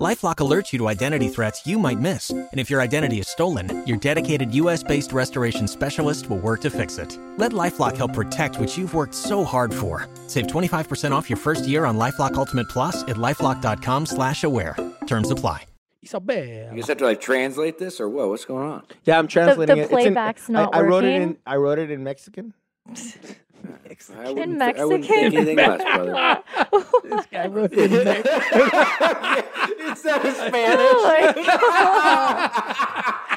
LifeLock alerts you to identity threats you might miss, and if your identity is stolen, your dedicated U.S.-based restoration specialist will work to fix it. Let LifeLock help protect what you've worked so hard for. Save 25% off your first year on LifeLock Ultimate Plus at lifeLock.com/slash-aware. Terms apply. Isabel. You just have to like translate this or what? What's going on? Yeah, I'm translating the it. It's in- playback's not I, I wrote it working? in. I wrote it in Mexican. I In wouldn't, I wouldn't think anything less, brother. This guy wrote it in there. Instead of Oh Spanish, my God.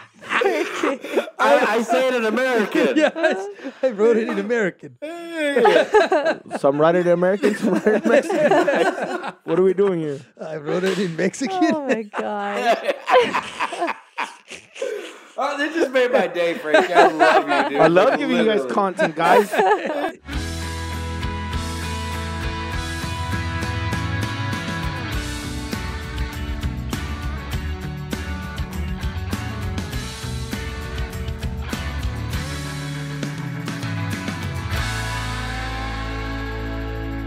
I, I say it in American. yes, I wrote it in American. Some write it in American, some write it in Mexican. what are we doing here? I wrote it in Mexican. oh my God. Oh, this just made my day, Frank. I love you, dude. I love giving you guys content, guys.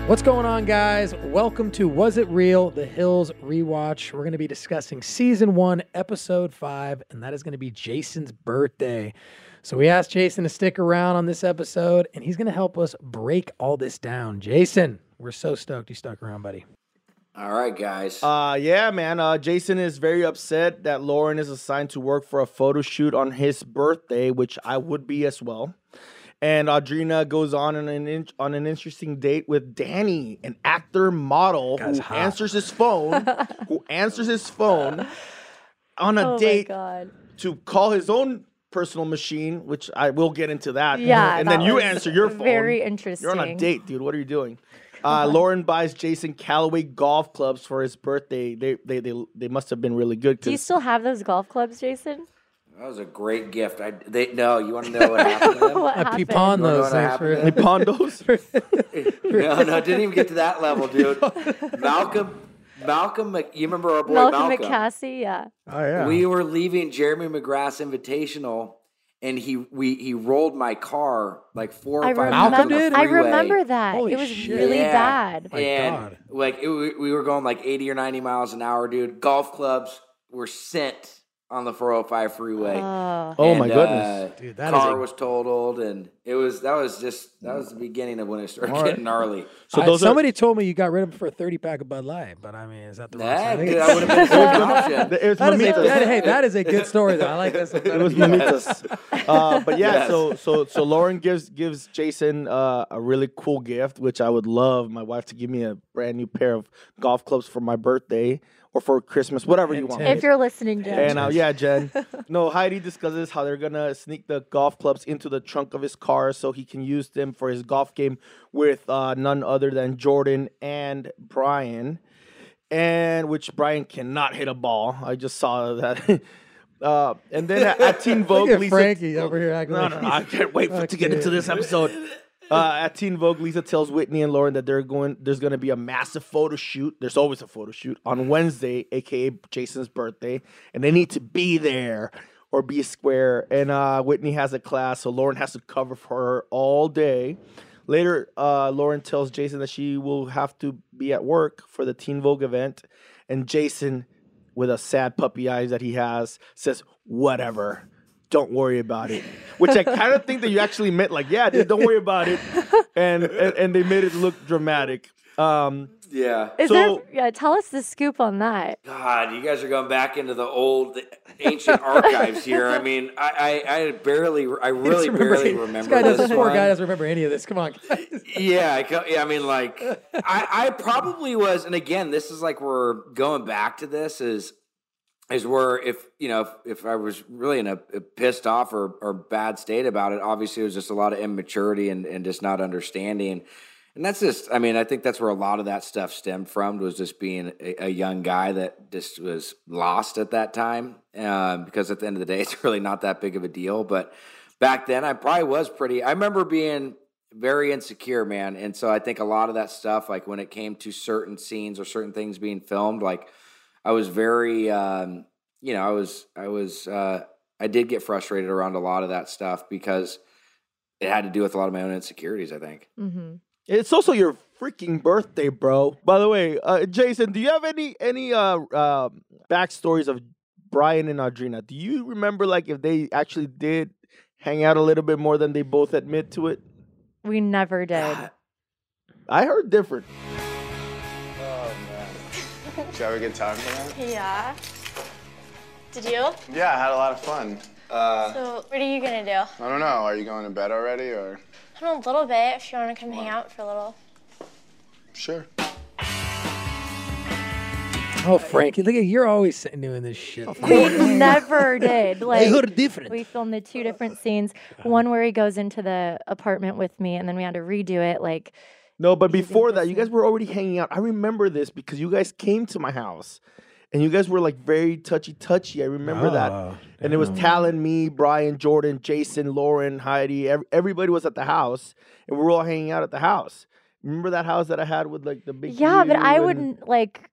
What's going on, guys? Welcome to Was It Real? The Hills Rewatch. We're going to be discussing season one, episode five, and that is going to be Jason's birthday. So we asked Jason to stick around on this episode, and he's going to help us break all this down. Jason, we're so stoked you stuck around, buddy. All right, guys. Uh, yeah, man. Uh, Jason is very upset that Lauren is assigned to work for a photo shoot on his birthday, which I would be as well. And Audrina goes on an, an in- on an interesting date with Danny, an actor model Guy's who hot. answers his phone, who answers his phone on a Oh date to call his own personal machine, which I will get into that. Yeah. and then you answer your phone. Very interesting. You're on a date, dude. What are you doing? Uh, Lauren buys Jason Callaway golf clubs for his birthday. They they they, they must have been really good. Do you still have those golf clubs, Jason? That was a great gift. I they no. You want to know what happened to them? What I happened? peepon You those what things happened? for pawned those? no, no, didn't even get to that level, dude. Malcolm, Malcolm, you remember our boy Malcolm, Malcolm? McCassie, yeah. Oh yeah. We were leaving Jeremy McGrath's Invitational, and he we he rolled my car like four or I five Malcolm times on did? I remember that. Holy it was shit. really Yeah. bad. My and God. like it, we we were going like 80 or 90 miles an hour, dude. Golf clubs were sent on the 405 freeway. Oh. Oh my goodness. uh, Dude, that is car a- was totaled, and it was that was just that was the beginning of when it started All right. getting gnarly. So I- those are somebody told me you got rid of them for a 30 pack of Bud Light, but I mean, is that the wrong That, side? I that would have been a second option. it That is a, that- hey, that is a good story, though. I like this. It was Mamitas. Uh, but yeah, Yes. so so so Lauren gives gives Jason uh, a really cool gift, which I would love my wife to give me a brand new pair of golf clubs for my birthday or for Christmas, whatever you want. If you're listening, Jen. And uh, yeah, Jen. No, Heidi discusses how they're gonna sneak the golf clubs into the trunk of his car so he can use them for his golf game with uh, none other than Jordan and Brian, and which Brian cannot hit a ball. I just saw that. Uh, and then at, at Teen Vogue, Look at Lisa, Frankie over here no, no, no, I can't wait for, to get into this episode. Uh, at Teen Vogue, Lisa tells Whitney and Lauren that they're going. There's going to be a massive photo shoot. There's always a photo shoot on Wednesday, aka Jason's birthday, and they need to be there or be square. And uh, Whitney has a class, so Lauren has to cover for her all day. Later, uh, Lauren tells Jason that she will have to be at work for the Teen Vogue event, and Jason, with a sad puppy eyes that he has, says, "Whatever." Don't worry about it. Which I kind of think that you actually meant like, yeah, dude, don't worry about it. And and, and they made it look dramatic. Um, Yeah. Is so- there, yeah, tell us the scoop on that. God, you guys are going back into the old ancient archives here. I mean, I, I, I barely, I really barely remember This guy this doesn't. Poor one. guy doesn't remember any of this. Come on, guys. yeah, I, yeah. I mean, like, I, I probably was, and again, this is like we're going back to this is, is where if you know if, if I was really in a, a pissed off or, or bad state about it, obviously it was just a lot of immaturity and, and just not understanding. And that's just, I mean, I think that's where a lot of that stuff stemmed from was just being a, a young guy that just was lost at that time. Um, because at the end of the day, it's really not that big of a deal. But back then, I probably was pretty, I remember being very insecure, man. And so I think a lot of that stuff, like when it came to certain scenes or certain things being filmed, like I was very, um, you know, I was, I was, uh, I did get frustrated around a lot of that stuff because it had to do with a lot of my own insecurities. I think. hmm It's also your freaking birthday, bro. By the way, uh, Jason, do you have any any uh, uh backstories of Brian and Audrina? Do you remember like if they actually did hang out a little bit more than they both admit to it? We never did. I heard different. Man. Did you have a good time tonight? Yeah. Did you? Yeah, I had a lot of fun. Uh, So, what are you gonna do? I don't know. Are you going to bed already or? I don't know, a little bit if you wanna come hang out for a little. Sure. Oh, Frankie, look at you're always sitting doing this shit. We never did. Like you're different. we filmed the two different scenes. One where he goes into the apartment with me, and then we had to redo it. Like No, but before that, you guys were already hanging out. I remember this because you guys came to my house, and you guys were like very touchy touchy. I remember that. Oh, And it was Talon, me, Brian, Jordan, Jason, Lauren, Heidi. Ev- everybody was at the house, and we were all hanging out at the house. Remember that house that I had with like the big yeah, but I and wouldn't like.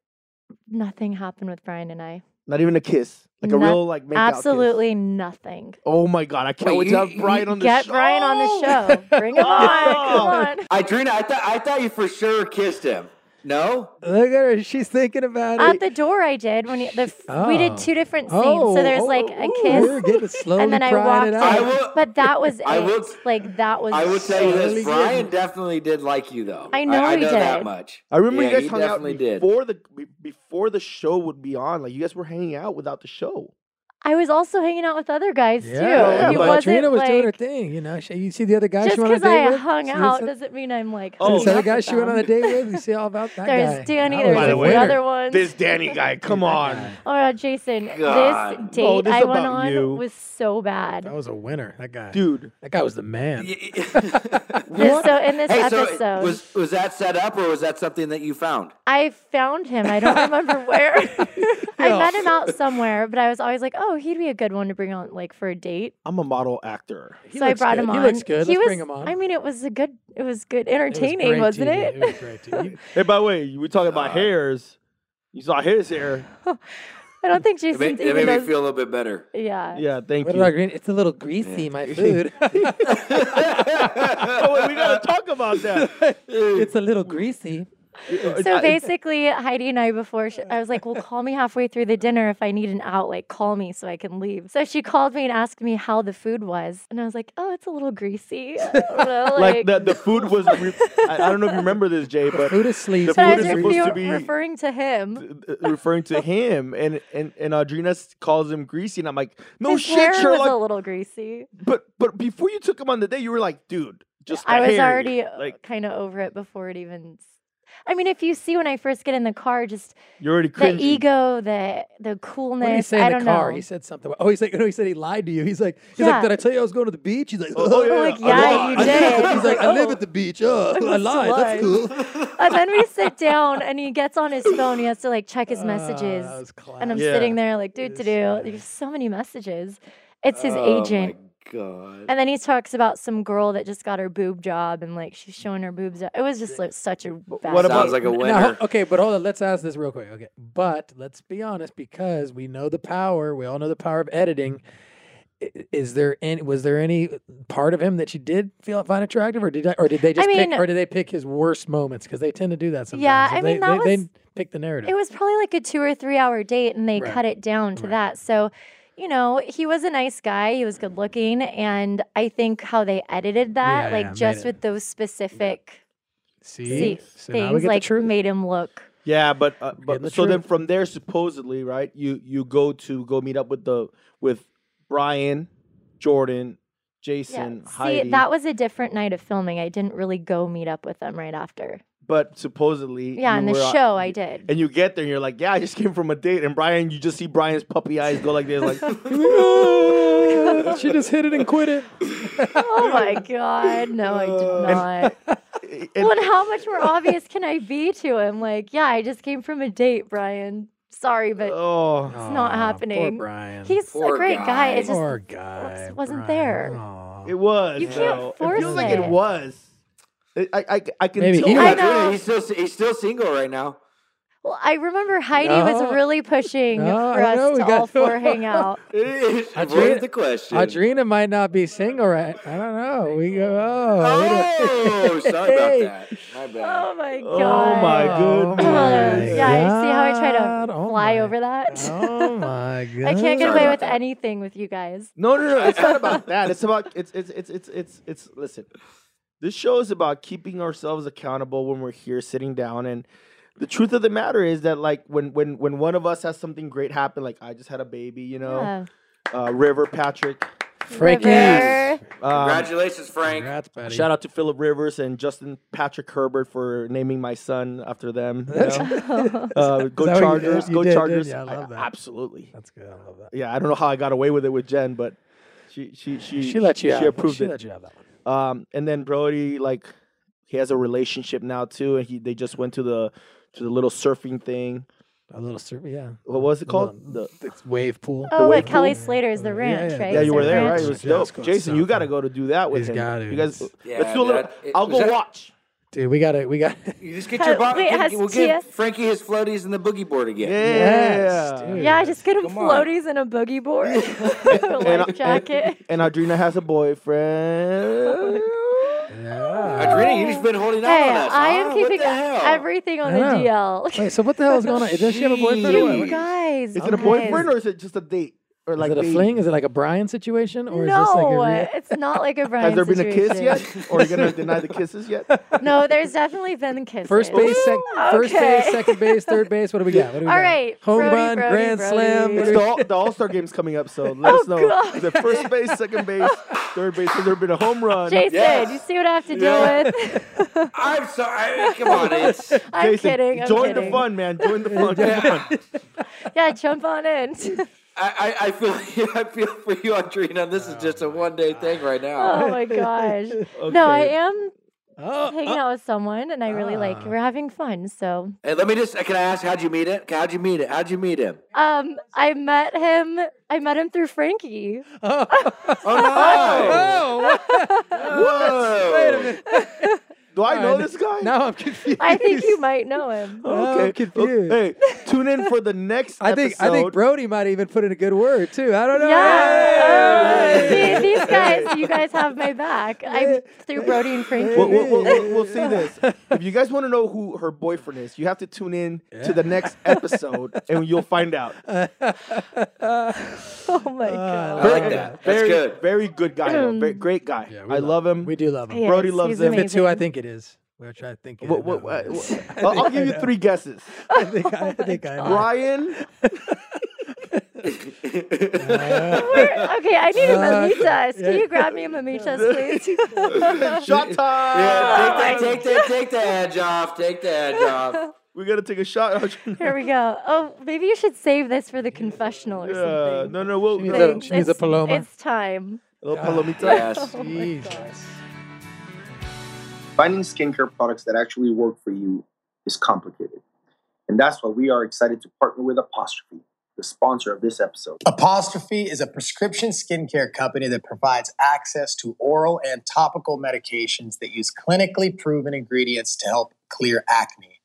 Nothing happened with Brian and I. Not even a kiss, like a No- real like make out kiss. Absolutely nothing. Oh my god, I can't Wait, wait to have Brian on the Get show. Get Brian on the show. Bring him on. Come on. Audrina, I thought, I thought you for sure kissed him. No. Look at her. She's thinking about it. At it. the door, I did when he, the f- we Oh. did two different oh. scenes. Oh, so there's oh, like a oh, oh. kiss, and then I walked in. out. I will- but that was I it. will- like that was. I will tell you this: getting- Brian definitely did like you, though. I know I, he know that much. I remember Yeah, you guys he hung out definitely did. before the before the show would be on. Like you guys were hanging out without the show. I was also hanging out with other guys Yeah, too. yeah, he but wasn't Trina was like, doing her thing. You know, she, you see the other guy just she went on a because date I with. hung See out doesn't mean I'm like. Oh, hooking this other up guy she went on a date with. You see all about that There's guy. Danny. That There's was a the winner. other ones. This Danny guy, come on. Oh my God, Jason, God. this date Oh, this I went on you. was so bad. That was a winner. That guy. Dude, That guy was the man. This- so in this Hey, so episode, was was that set up or was that something that you found? I found him. I don't remember where. I met him out somewhere, but I was always like, "Oh, Oh, he'd be a good one to bring on, like for a date." I'm a model actor. He so I brought good. him He looks good. He Let's was, bring him on. I mean, it was a good. It was good, It was entertaining, wasn't TV. it? It was great TV. Hey, by the way, you were talking about hairs. You saw his hair. I don't think It Jason made, it even made me feel a little bit better. yeah. Yeah, thank What you. green? It's a little greasy, my food. oh, wait, we gotta talk about that. it's a little greasy. So basically, Heidi and I, before she, I was like, "Well, call me halfway through the dinner if I need an out. Like, call me so I can leave." So she called me and asked me how the food was, and I was like, "Oh, it's a little greasy." I don't know, like the, the food was. Re- I, I don't know if you remember this, Jay, but Food is sleazy. The but I food was is supposed refu- to be- referring to him. uh, referring to him, and and and Audrina calls him greasy, and I'm like, no His shit, hair was a little greasy. But but before you took him on the day, you were like, dude, just I was hair, already like kind of over it before it even. S- I mean, if you see when I first get in the car, just you're already the ego, the the coolness. What did he say I in don't the car? know. He said something. Oh, he's like, no, he said he lied to you. He's like, he's Yeah. like, did I tell you I was going to the beach? He's like, Oh, yeah, like, I yeah, you did. He's like, I live Oh. at the beach. Oh, I must have lied. That's cool. and then we sit down, and he gets on his phone. He has to like check his Ah, messages, that was and I'm. Yeah. sitting there like, do It to do. There's so many messages. It's his Oh, agent. My God. And then he talks about some girl that just got her boob job and like she's showing her boobs. It was just like such a bad. what about- Sounds like a winner. ho- okay, but hold on. Let's ask this real quick. Okay, but let's be honest, because we know the power. We all know the power of editing. Is there any? Was there any part of him that you did feel find attractive, or did I, or did they just mean- pick, or did they pick his worst moments? Because they tend to do that sometimes. Yeah, So I they, mean, that they, was- they pick the narrative. It was probably like a two or three hour date, and they Right. cut it down to Right. that. So, you know, he was a nice guy. He was good looking, and I think how they edited that, Yeah, like yeah, made just it- with those specific See, see, so things, like the made him look. Yeah, but uh, but the so then from there, supposedly, right? You you go to go meet up with the with Brian, Jordan, Yeah. Jason, See, Heidi. that was a different night of filming. I didn't really go meet up with them right after. But supposedly, Yeah, in the were, uh, show I did. And you get there, and you're like, yeah, I just came from a date. And Brian, you just see Brian's puppy eyes go like this, like, she just hit it and quit it. oh my god, no, I did not. and- well, and how much more obvious can I be to him? Like, yeah, I just came from a date, Brian. Sorry, but oh, It's not Aw, happening. Poor Brian. he's Poor a great guy. guy. It's just poor guy. wasn't Brian. there. Aw. it was. You can't though. It force feels like it it. was. It- I, I, I can Maybe tell. he I know. He's still he's still single right now. Well, I remember Heidi No. was really pushing No, for I us know, we to got- all four hang out. Avoid the question. Audrina might not be single, right? I don't know. We go. Oh, oh we don't- Oh, sorry about that. My bad. Oh my oh god. Oh god. my Oh goodness. my yeah, you see how I try God. to Oh fly my- over that? Oh my god! I can't get Sorry away with that. anything with you guys. No, no, no. It's not about that. It's about it's it's it's it's it's it's listen. This show is about keeping ourselves accountable when we're here sitting down and the truth of the matter is that like when when when one of us has something great happen, like I just had a baby, you know, Yeah. uh, River Patrick. Frankie. River. Um, Congratulations, Frank. Congrats, buddy. Shout out to Philip Rivers and Justin Patrick Herbert for naming my son after them. you know? uh, go that what you Chargers! You Go did, didn't Chargers! you? I love that. Absolutely. That's good. I love that. Yeah, I don't know how I got away with it with Jen, but she she she She let you she have. approved she it. let you have that one. Um, and then Brody, like, he has a relationship now too, and he they just went to the to the little surfing thing. A little surf, yeah. What was it called? Little- The, the wave pool. Oh, wave at Kelly pool? Slater's the Yeah, ranch, yeah. right? yeah, you were there, ranch? right? It was dope. let's go Jason, you got to go to do that with He's him. gotta. You guys, Yeah, let's do a little. that- it- I'll go that- watch. Dude, we gotta, we got. You just get your bo- Wait, get- has We'll give TS Frankie his floaties and the boogie board again. Yes, Yeah. dude. Yeah, just get him Come on. floaties and a boogie board, And, life jacket. and Audrina has a boyfriend. Yeah. Audrina, you just been holding out Hey, on us. I huh? am What keeping everything on the. DL. Wait, so what the hell is going on? Does she have a boyfriend? or what? You guys, Is it a boyfriend or is it just a date? Or like is it a dating? fling? Is it like a Brian situation, or no, is this like a real? it's not like a Brian Has there been a kiss situation. yet? Or are you gonna deny the kisses yet? No, there's definitely been kisses. First base, sec- first Okay. base, second base, third base. What do we got? What do we All got? right, home Brody, run, Brody, grand Brody. slam. It's the, all, the All Star game's coming up, so let Oh, us know. God. The first base, second base, third base. Has there been a home run? Jason, Yes. you see what I have to deal Yeah. with? I'm sorry. Come on, it's I'm Jason, kidding. I'm join kidding. the fun, man. Join the fun. Come on. Yeah, jump on in. I, I, I feel I feel for you, Audrina. This is just a one day thing right now. oh my gosh. No, I am Oh, hanging out with someone, and I really like. Ah. We're having fun. So, Hey, let me just. Can I ask? How'd you meet it? How'd you meet it? How'd you meet him? um, I met him. I met him through Frankie. oh, Oh oh, Whoa! Wait a minute. Do I know this guy? Now I'm confused. I think you might know him. Oh, Okay, I'm confused. Hey, tune in for the next I think I think Brody might even put in a good word too. I don't know. Yeah. Hey! Oh, see, these guys, you guys have my back. I'm through Brody and Frankie. We'll, we'll, we'll, we'll, we'll see this. If you guys want to know who her boyfriend is, you have to tune in to the next episode, and you'll find out. oh my uh, god. I like that. That's very, good. Very good guy. Very, um, great guy. Yeah, I love love him. We do love him. He Brody loves him. If it's who I amazing. think it is, which I think. What- I what- know what- who it is. what- I'll, I'll give you three guesses. I think I, I think I know. Brian. Where- okay, I need a Uh, mamitas. yeah. Can you grab me a mamitas, please? shot time. Yeah, take that, take that, take the edge off. Take the edge off. We gotta take a shot. Here we go. Oh, maybe you should save this for the confessional or Yeah, something. no, no, we'll, She needs a- she needs a paloma. It's time. little palomita. Yes. Jesus. Finding skincare products that actually work for you is complicated. And that's why we are excited to partner with Apostrophe, the sponsor of this episode. Apostrophe is a prescription skincare company that provides access to oral and topical medications that use clinically proven ingredients to help clear acne.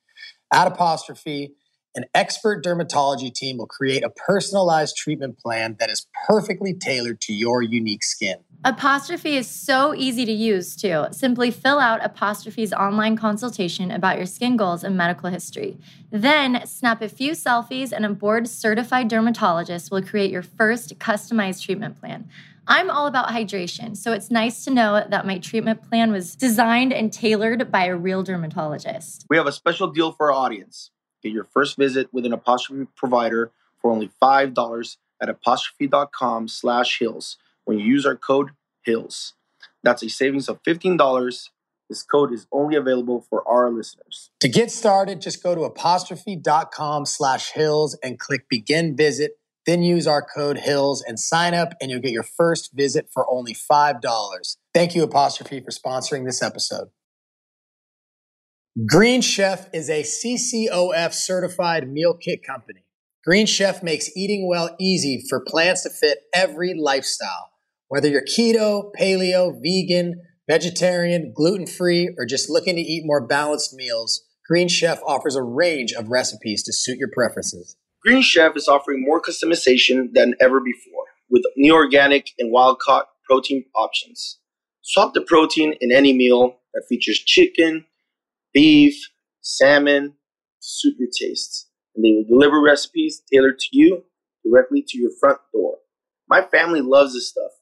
At Apostrophe, an expert dermatology team will create a personalized treatment plan that is perfectly tailored to your unique skin. Apostrophe is so easy to use too. Simply fill out Apostrophe's online consultation about your skin goals and medical history. Then snap a few selfies, and a board certified dermatologist will create your first customized treatment plan. I'm all about hydration, so it's nice to know that my treatment plan was designed and tailored by a real dermatologist. We have a special deal for our audience. Get your first visit with an Apostrophe provider for only $5 at apostrophe.com slash hills when you use our code HILLS. That's a savings of $15. This code is only available for our listeners. To get started, just go to apostrophe.com slash hills and click begin visit. Then use our code HILLS and sign up, and you'll get your first visit for only $5. Thank you, Apostrophe, for sponsoring this episode. Green Chef is a CCOF certified meal kit company. Green Chef makes eating well easy for plans to fit every lifestyle. Whether you're keto, paleo, vegan, vegetarian, gluten free, or just looking to eat more balanced meals, Green Chef offers a range of recipes to suit your preferences. Green Chef is offering more customization than ever before with new organic and wild caught protein options. Swap the protein in any meal that features chicken, beef, salmon suit your tastes. And they will deliver recipes tailored to you directly to your front door. My family loves this stuff.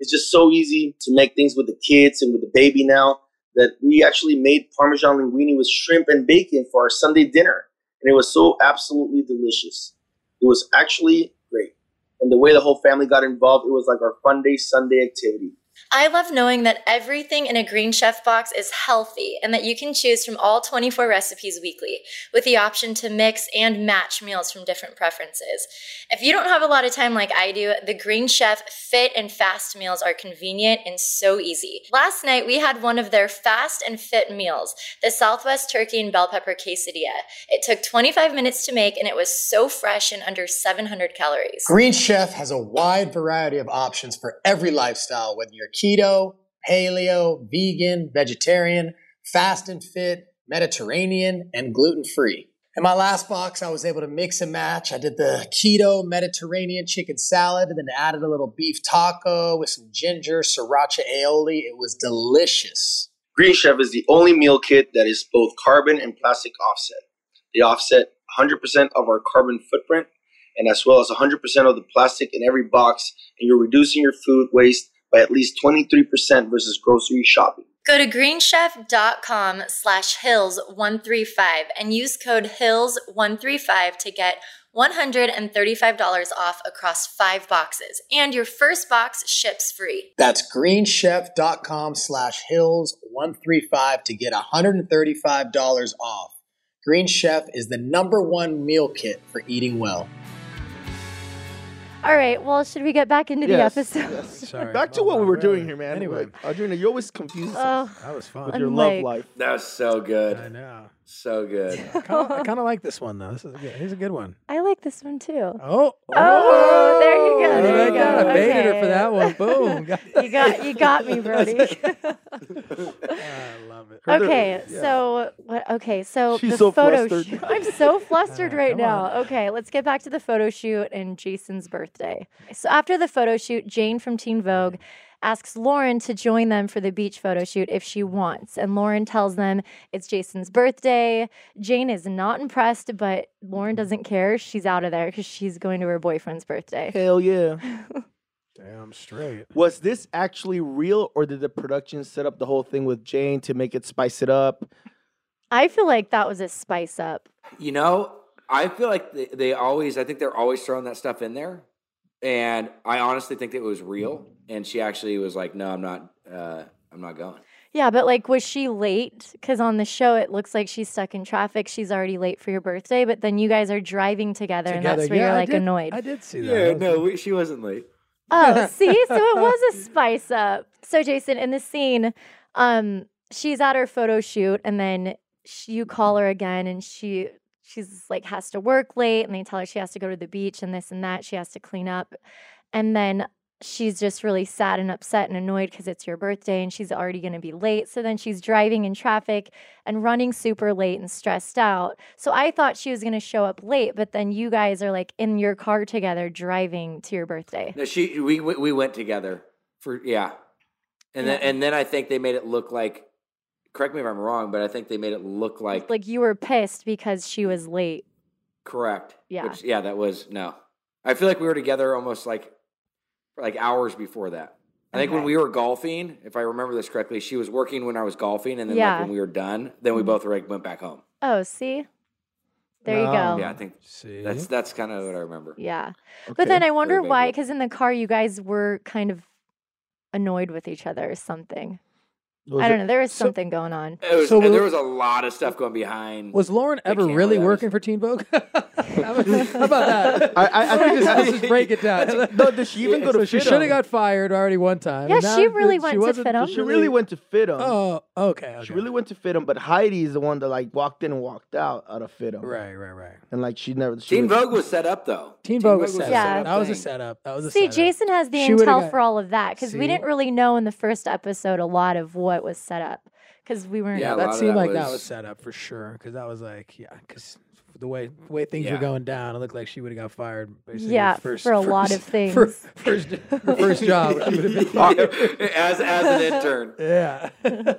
It's just so easy to make things with the kids and with the baby now that we actually made Parmesan linguine with shrimp and bacon for our Sunday dinner. And it was so absolutely delicious. It was actually great. And the way the whole family got involved, it was like our fun day Sunday activity. I love knowing that everything in a Green Chef box is healthy and that you can choose from all 24 recipes weekly with the option to mix and match meals from different preferences. If you don't have a lot of time like I do, the Green Chef fit and fast meals are convenient and so easy. Last night we had one of their fast and fit meals, the Southwest Turkey and Bell Pepper Quesadilla. It took 25 minutes to make and it was so fresh and under 700 calories. Green Chef has a wide variety of options for every lifestyle, whether you're keto, paleo, vegan, vegetarian, fast and fit, Mediterranean, and gluten free. In my last box, I was able to mix and match. I did the keto Mediterranean chicken salad and then added a little beef taco with some ginger, sriracha aioli. It was delicious. Green Chef is the only meal kit that is both carbon and plastic offset. They offset 100% of our carbon footprint and as well as 100% of the plastic in every box, and you're reducing your food waste by at least 23% versus grocery shopping. Go to greenchef.com slash hills135 and use code hills135 to get $135 off across five boxes, and your first box ships free. That's greenchef.com slash hills135 to get $135 off. Green Chef is the number one meal kit for eating well. All right. Well, should we get back into the episode? yes. Sorry. Back to Oh, what we were God. doing here, man. Anyway. Like, Audrina, you always confuse us Oh, That was fun. with I'm your love life. That was so good. I know. So good. I kind of like this one though. This is a good. Here's a good one. I like this one too. Oh, Oh, there you go. There I you got go. I baited her for that one. Boom. Got- You got you got me, Brody. I love it. okay, Yeah. so what? Okay, so She's the so photo flustered. shoot. I'm so flustered Uh, right come now. on. Okay, let's get back to the photo shoot and Jason's birthday. So after the photo shoot, Jane from Teen Vogue asks Lauren to join them for the beach photo shoot if she wants, and Lauren tells them it's Jason's birthday. Jane is not impressed, but Lauren doesn't care. She's out of there because she's going to her boyfriend's birthday. Hell yeah. Damn straight. Was this actually real, or did the production set up the whole thing with Jane to make it spice it up? I feel like that was a spice up. You know, I feel like they, they always, I think they're always throwing that stuff in there. And I honestly think that it was real. And she actually was like, no, I'm not, uh, I'm not going. Yeah, but like, was she late? Because on the show, it looks like she's stuck in traffic. She's already late for your birthday, but then you guys are driving together, and that's where Yeah, you're I like did- annoyed. I did see that. Yeah, no, we, she wasn't late. Oh, see, so it was a spice up. So Jason, in the scene, um, she's at her photo shoot, and then she, you call her again, and she she's like has to work late, and they tell her she has to go to the beach and this and that. She has to clean up, and then she's just really sad and upset and annoyed because it's your birthday and she's already going to be late. So then she's driving in traffic and running super late and stressed out. So I thought she was going to show up late, but then you guys are like in your car together driving to your birthday. No, she, we, we we went together for, yeah. And then, Yeah. and then I think they made it look like, correct me if I'm wrong, but I think they made it look like, Like you were pissed because she was late. correct. Yeah. Which, yeah, that was, no. I feel like we were together almost like, like hours before that. I think when we were golfing, if I remember this correctly, she was working when I was golfing, and then Yeah. like when we were done, then we Mhm. both like went back home. Oh, see? There you go. Yeah, I think See, that's that's kind of what I remember. Yeah. Okay. But then I wonder why, because in the car, you guys were kind of annoyed with each other or something. Was I don't know. There was so- something going on. It was, So and there was- was a lot of stuff going behind. Was Lauren ever really that was- working for Teen Vogue? How about that? I, I, I think Let's it's, just break it down. no, did she even go so to she should have got fired already one time. Yeah, now she that really she went to FIDM. She really went to FIDM. Oh, okay. okay. She really went to FIDM, but Heidi is the one that like walked in and walked out out of FIDM. Right, right, right. And like she never. She Teen was- Vogue was set up though. Teen Vogue was a set Yeah. up. setup That was a thing. setup. That was a See, setup. Jason has the She intel got- for all of that because we didn't really know in the first episode a lot of what was set up because we weren't. Yeah, that seemed that like that was- was set up for sure. Because that was like, yeah, because the way the way things Yeah. were going down, it looked like she would have got fired. Basically Yeah, first, for a lot of things. For, first, first job, would have been fired. as as an intern. yeah.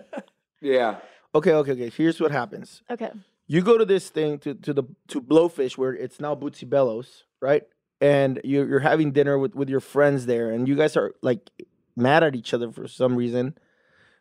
Yeah. Okay, okay, okay. Here's what happens. Okay. You go to this thing to, to the to Blowfish where it's now Bootsy Bellows, right? And you're you're having dinner with, with your friends there, and you guys are like mad at each other for some reason.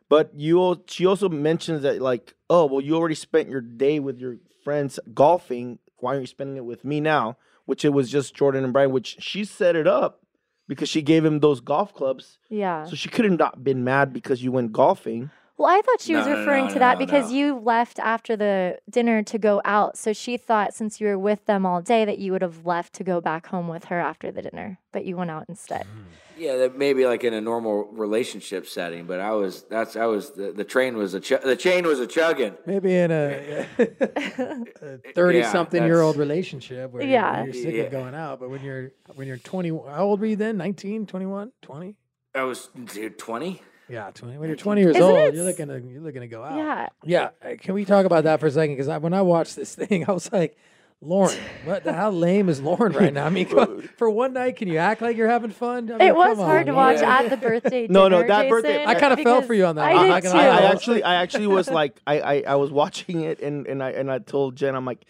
But you al- she also mentions that like, oh well, you already spent your day with your friends golfing. Why aren't you spending it with me now? Which it was just Jordan and Brian, which she set it up because she gave him those golf clubs. Yeah. So she couldn't not been mad because you went golfing. Well, I thought she was No, no, referring no, to that no, because no. you left after the dinner to go out. So she thought since you were with them all day that you would have left to go back home with her after the dinner, but you went out instead. Hmm. Yeah, that maybe like in a normal relationship setting, but I was that's I was the, the train was a ch- the chain was a chugging. Maybe in a thirty-something-year-old relationship where Yeah. you're sick Yeah. of going out, but when you're when you're twenty, how old were you then? 19, 21, 20? I was dude twenty. Yeah, twenty. When you're twenty years Isn't old, it you're looking to you're looking to go out. Yeah. Yeah, uh, can we talk about that for a second? Because I, when I watched this thing, I was like, Lauren, what? The, how lame is Lauren right now? I mean, come for one night, can you act like you're having fun? I mean, It was come hard on, to watch Lauren. at the birthday No, no, dinner, that birthday- Jason, I kinda fell because for you on that. I I'm did too. gonna I, lie. I actually, I actually was like, I, I, I was watching it, and and I and I told Jen, I'm like,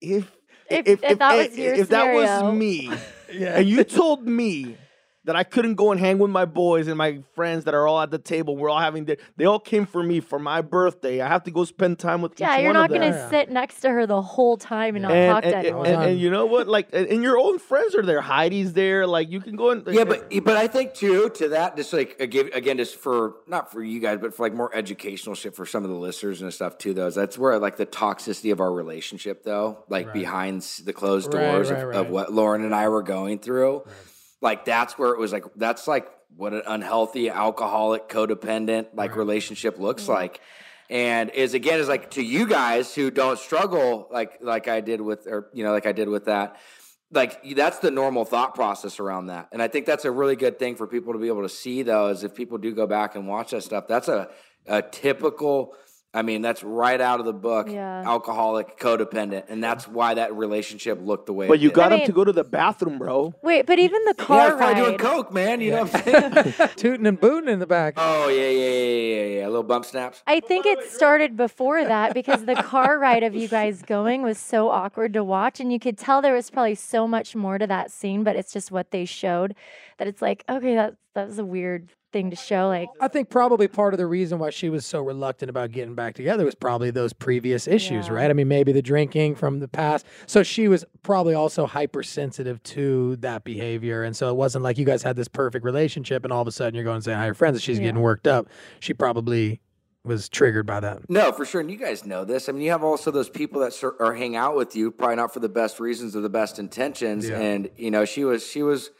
if If- if that was your if that scenario. was me, Yeah. and you told me that I couldn't go and hang with my boys and my friends that are all at the table, we're all having dinner. They all came for me for my birthday. I have to go spend time with Yeah, each you're one not of them. going to Yeah. sit next to her the whole time and not And, talk and, to and, anyone. and- and you know what? Like, and, and your own friends are there. Heidi's there. Like, you can go and Yeah, but but I think too to that just like again, again just for not for you guys, but for like more educational shit for some of the listeners and stuff too. Though is that's where like the toxicity of our relationship though, like behind the closed doors right, of, right. of what Lauren and I were going through. Like that's where it was like that's like what an unhealthy alcoholic codependent like relationship looks like. And is again is like to you guys who don't struggle like like I did with or you know like I did with that like that's the normal thought process around that. And i think that's a really good thing for people to be able to see though is if people do go back and watch that stuff that's a, a typical i mean that's right out of the book Yeah. alcoholic codependent and that's why that relationship looked the way it was. but it you did. got I him to go to the bathroom, bro. Wait, but even the yeah, car it's probably doing coke man you know what i'm saying tooting and booting in the back. oh yeah yeah yeah yeah yeah A little bump snaps I think it started before that because the car ride of you guys going was so awkward to watch. And you could tell there was probably so much more to that scene, but it's just what they showed that it's like, okay, that, that was a weird thing to show. Like, I think probably part of the reason why she was so reluctant about getting back together was probably those previous issues, Yeah. right? I mean, maybe the drinking from the past. So she was probably also hypersensitive to that behavior. And so it wasn't like you guys had this perfect relationship and all of a sudden you're going to say hi to your friends and she's getting worked up. She probably was triggered by that. No, for sure. And you guys know this. I mean, you have also those people that are hang out with you, probably not for the best reasons or the best intentions. Yeah. And you know, she was she was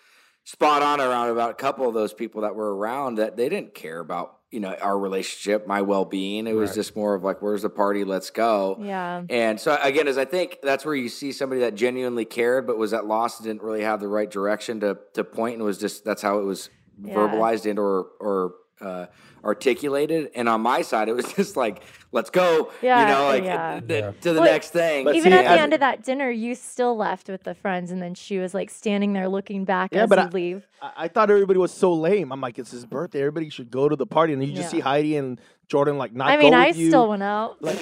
spot on around about a couple of those people that were around that they didn't care about you know our relationship, my well being. It was Right. just more of like, where's the party? Let's go. yeah. And so again, as I think that's where you see somebody that genuinely cared, but was at loss and didn't really have the right direction to to point, and was just that's how it was Yeah. verbalized and or or uh, articulated. And on my side, it was just like, let's go, Yeah, you know, like yeah. th- th- to the Well, next thing. Even see, at the as- end of that dinner, you still left with the friends, and then she was like standing there looking back Yeah, as but you I- leave. I, I thought everybody was so lame. I'm like, it's his birthday. Everybody should go to the party. And you just Yeah. see Heidi and Jordan like not I mean, go I you. still went out.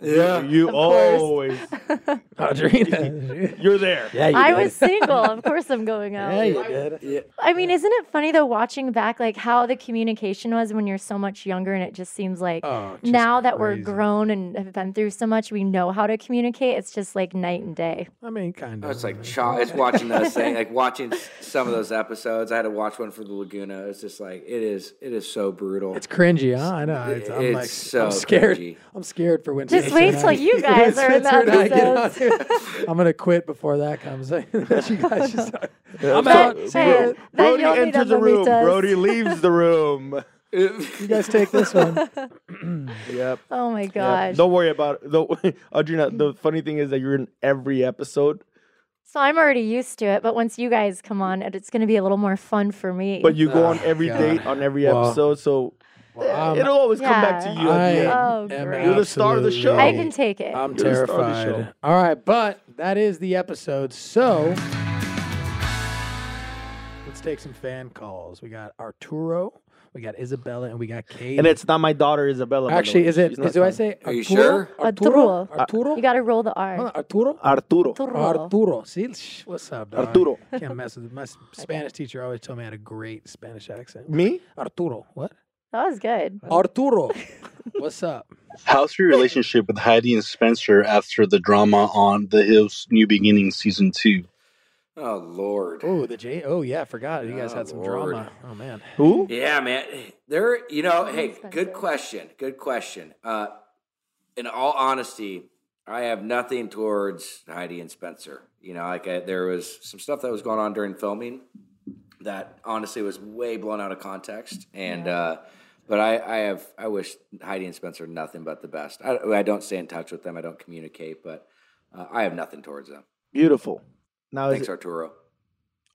yeah. You Of always. Audrina. You're there. yeah, you I did. was single. Of course, I'm going out. Yeah, you did. I mean, isn't it funny though, watching back, like how the communication was when you're so much younger, and it just seems like Oh, just now that we're grown and have been through so much, we know how to communicate. It's just like night and day. I mean, kind of. It's like cho- it's watching those things, like watching some of those episodes. I had to watch one for the Laguna. It's just like it is. It is so brutal. It's cringy, huh? I know. It's, I'm It's like, so I'm scared. cringy. I'm scared for when. Just Spencer wait till you guys are in the Spencer I get on episodes. here. I'm gonna quit before that comes. you guys just, I'm But, out. hey, See ya. Brody you'll enters the room. Amamitas. Brody leaves the room. You guys take this one. Yep. Oh my Yep. Don't worry about it. Though, Audrina, the funny thing is that you're in every episode, So I'm already used to it, but once you guys come on, it's going to be a little more fun for me. but you go ah, on Oh, every God. date on every Well, episode. So Um, It'll always come back to Yeah. you. At I the end. Oh, great. You're the star of the show. I can take it. I'm You're the star of the terrified. show. All right, but that is the episode. So let's take some fan calls. We got Arturo, we got Isabella, and we got Kate. And it's not my daughter Isabella. by the actually way. is it? She's not do I fun. say? Are you Arturo? sure? Arturo. Arturo. Arturo. You got to roll the R. Arturo. Arturo? Arturo. Arturo. See, Shh, what's up, dog? Arturo. Can't mess with my s- Spanish teacher. Always told me I had a great Spanish accent. Me? Arturo. What? That was good. Arturo. what's up? How's your relationship with Heidi and Spencer after the drama on The Hills New Beginnings season two? Oh Lord. Oh, the J. Oh yeah, I forgot. You guys Oh, had some Lord. drama. Oh man. Who? Yeah, man. There, you know, hey, Spencer. good question. Good question. Uh, in all honesty, I have nothing towards Heidi and Spencer. You know, like I, there was some stuff that was going on during filming that honestly was way blown out of context. And, uh, but I, I have, I wish Heidi and Spencer nothing but the best. I, I don't stay in touch with them. I don't communicate, but uh, I have nothing towards them. Beautiful. Now is Thanks, it, Arturo.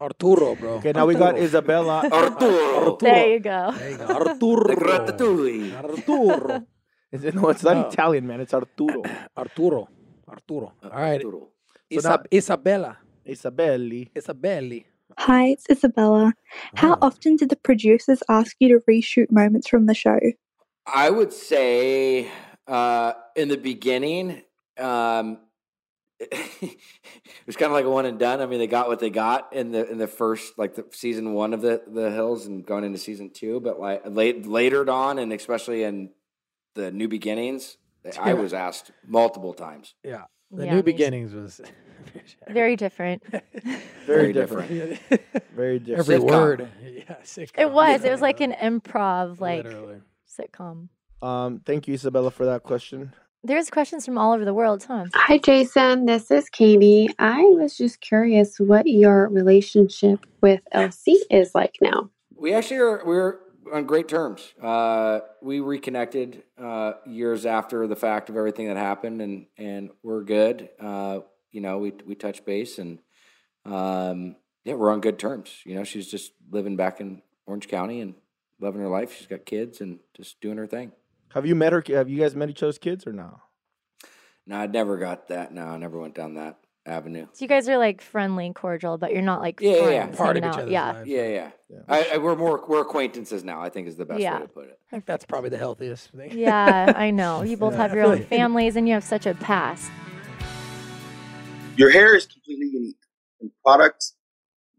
Arturo, bro. okay. Now we got Isabella. Arturo. There you go. There you go. Arturo. Ratatouille. Arturo. Is it, no, it's not Oh. Italian, man. It's Arturo. Arturo. Arturo. All right. Arturo. So Isab- now- Isabella. Isabelli. Isabelli. Hi, it's Isabella. How Oh. often did the producers ask you to reshoot moments from the show? I would say uh, in the beginning, um, it was kind of like a one and done. I mean, they got what they got in the in the first like the season one of the the Hills and going into season two. But like late later on, and especially in the New Beginnings, I was asked multiple times. Yeah. The Yeah, new beginnings was Very different. Very Very different. Very different. Every Sitcom. word. Yeah, sitcom. It was. It was like an improv, like Literally. sitcom. Um, thank you, Isabella, for that question. There's questions from all over the world, huh? Hi, Jason. This is Katie. I was just curious what your relationship with LC is like now. We actually are we're on great terms. Uh, we reconnected uh, years after the fact of everything that happened, and and we're good. Uh, you know, we we touch base, and um, yeah, we're on good terms. You know, she's just living back in Orange County and loving her life. She's got kids and just doing her thing. Have you met her? Have you guys met each other's kids or no? No, I never got that. No, I never went down that avenue. So you guys are like friendly, and cordial, but you're not like Yeah, yeah, yeah. Part of each out. other's Yeah. lives. Yeah, yeah. Yeah. I, I, we're more we're acquaintances now. I think is the best Yeah. way to put it. I think that's probably the healthiest thing. Yeah, I know. You both Yeah, have your own families and you have such a past. Your hair is completely unique, and products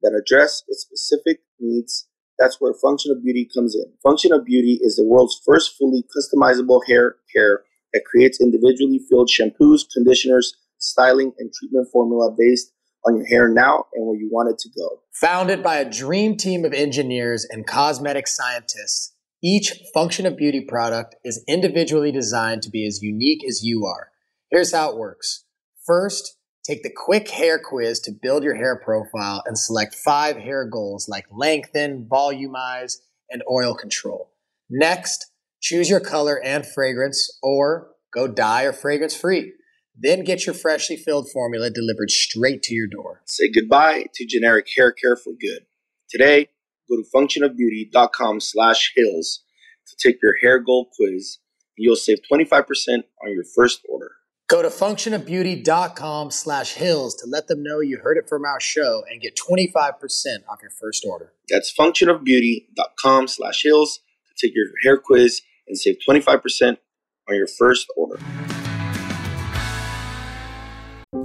that address its specific needs. That's where Function of Beauty comes in. Function of Beauty is the world's first fully customizable hair care that creates individually filled shampoos, conditioners, styling, and treatment formula based on your hair now and where you want it to go. Founded by a dream team of engineers and cosmetic scientists, each Function of Beauty product is individually designed to be as unique as you are. Here's how it works. First, take the quick hair quiz to build your hair profile and select five hair goals like lengthen, volumize, and oil control. Next, choose your color and fragrance or go dye or fragrance free. Then get your freshly filled formula delivered straight to your door. Say goodbye to generic hair care for good. Today, go to functionofbeauty.com slash hills to take your hair goal quiz. And you'll save 25% on your first order. Go to functionofbeauty.com slash hills to let them know you heard it from our show and get 25% off your first order. That's functionofbeauty.com slash hills to take your hair quiz and save 25% on your first order.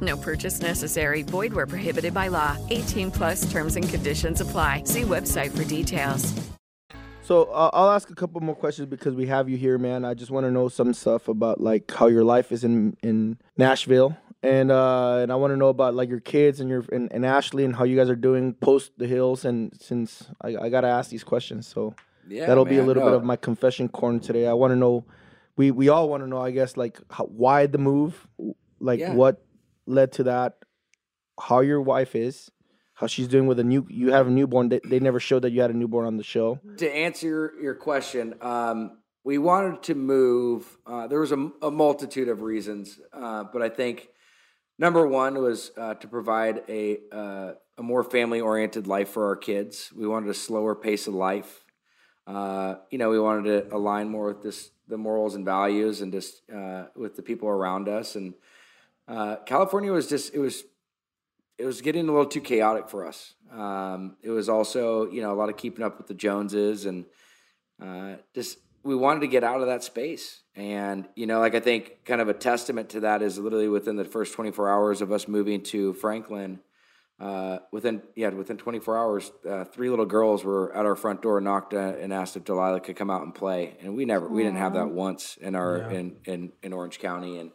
No purchase necessary. Void where prohibited by law. 18 plus terms and conditions apply. See website for details. So uh, I'll ask a couple more questions because we have you here, man. I just want to know some stuff about like how your life is in in Nashville, and uh, and I want to know about like your kids and your and, and Ashley and how you guys are doing post the hills. And since I, I gotta ask these questions, so Yeah, that'll be a little bit of my confession corner today. I want to know, we we all want to know, I guess, like how, why the move, like Yeah. what led to that, how your wife is. How she's doing with a new? You have a newborn. They, they never showed that you had a newborn on the show. To answer your, your question, um, we wanted to move. Uh, there was a, a multitude of reasons, uh, but I think number one was uh, to provide a uh, a more family oriented life for our kids. We wanted a slower pace of life. Uh, you know, we wanted to align more with this the morals and values, and just uh, with the people around us. And uh, California was just it was it was getting a little too chaotic for us. Um, it was also, you know, a lot of keeping up with the Joneses and uh, just we wanted to get out of that space. And, you know, like I think kind of a testament to that is literally within the first 24 hours of us moving to Franklin, uh, within, yeah, within 24 hours, uh, three little girls were at our front door, knocked uh, and asked if Delilah could come out and play. And we never, we didn't have that once in our, Yeah. in, in, in Orange County and,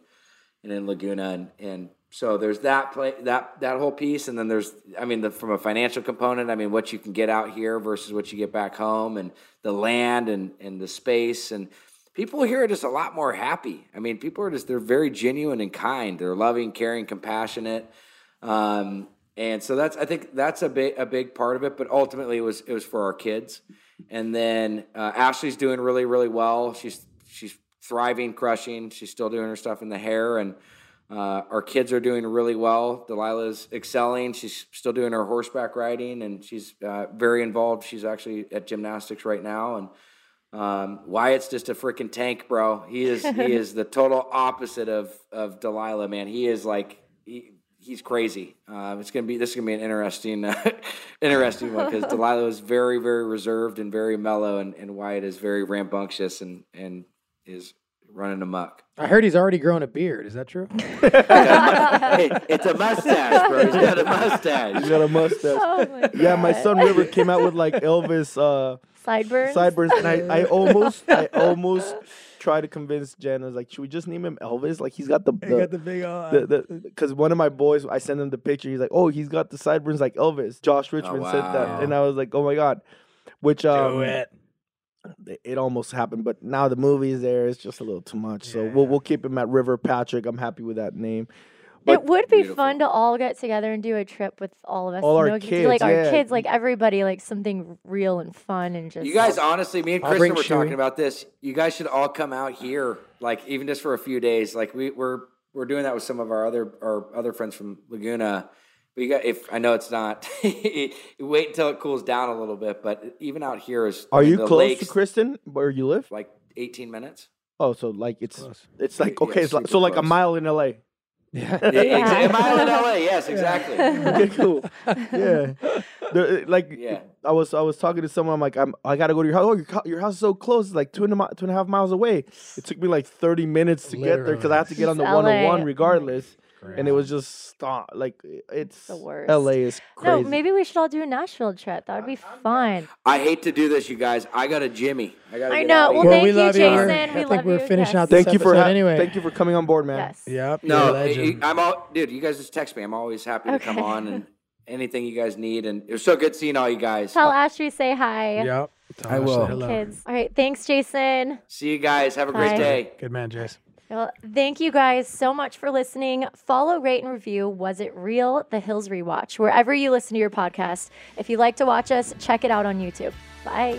and in Laguna. And, and so there's that play, that, that whole piece. And then there's, I mean, the, from a financial component, I mean, what you can get out here versus what you get back home and the land and, and the space. And people here are just a lot more happy. I mean, people are just, they're very genuine and kind. They're loving, caring, compassionate. Um, and so that's, I think that's a big, a big part of it, but ultimately it was, it was for our kids. And then, uh, Ashley's doing really, really well. She's, she's thriving, crushing. She's still doing her stuff in the hair and, uh, our kids are doing really well. Delilah's excelling. She's still doing her horseback riding, and she's uh, very involved. She's actually at gymnastics right now. And um, Wyatt's just a freaking tank, bro. He is he is the total opposite of of Delilah, man. He is like he, he's crazy. Uh, it's gonna be this is gonna be an interesting uh, interesting one because Delilah is very very reserved and very mellow, and, and Wyatt is very rambunctious and and is running amok. I heard he's already grown a beard. Is that true? Hey, it's a mustache, bro. He's got a mustache. He's got a mustache. Oh my yeah, my son River came out with like Elvis uh, Sideburns. sideburns, and I, I almost, I almost try to convince Jen. I was like, should we just name him Elvis? Like he's got the, He got the big the, because one of my boys, I sent him the picture. He's like, oh, he's got the sideburns like Elvis. Josh Richmond said wow. that, and I was like, oh my god, which um, Do it. It- it almost happened, but now the movie is there. It's just a little too much. So we'll we'll keep him at River Patrick. I'm happy with that name. it would be fun to all get together and do a trip with all of us. All you our know, get kids, like our kids, like everybody, like something real and fun and just. You guys, honestly, me and Kristin bring were talking about this. You guys should all come out here, like even just for a few days. Like we, we're we're doing that with some of our other our other friends from Laguna. But you got if I know it's not. wait until it cools down a little bit. But even out here is. Are you the close lakes, to Kristin, where you live? Like eighteen minutes. Oh, so like it's Close. it's like Yeah, okay, it's like, so like a mile in LA. Yeah. Yeah, exa- a mile in LA. Yes, exactly. okay, cool. Yeah, There- like Yeah. I was I was talking to someone. I'm like, I'm I gotta go to your house. Oh, your, your house is so close. It's like two and a two and a half miles away. It took me like 30 minutes to get there because I have to get on the It's 101 LA. Regardless. And it was just stop. Like it's the worst. LA is crazy. No, maybe we should all do a Nashville trip. That would be fun. I hate to do this, you guys. I got a Jimmy. I got. I know. Well, Well, thank we you, love you. Jason. I We think love we're you. finishing Yes. out this thank you for episode ha- anyway. thank you for coming on board, man. Yes. Yep. you're a No, legend. I- I'm all, dude. You guys just text me. I'm always happy to come Okay. on and anything you guys need. And it was so good seeing all you guys. Tell Ashley say hi. Yep. Tell I will. hello. Kids. All right. Thanks, Jason. See you guys. Have a great day. Good man, Jace. Well, thank you guys so much for listening. Follow, rate, and review Was It Real? The Hills Rewatch, wherever you listen to your podcast. If you like to watch us, check it out on YouTube. Bye.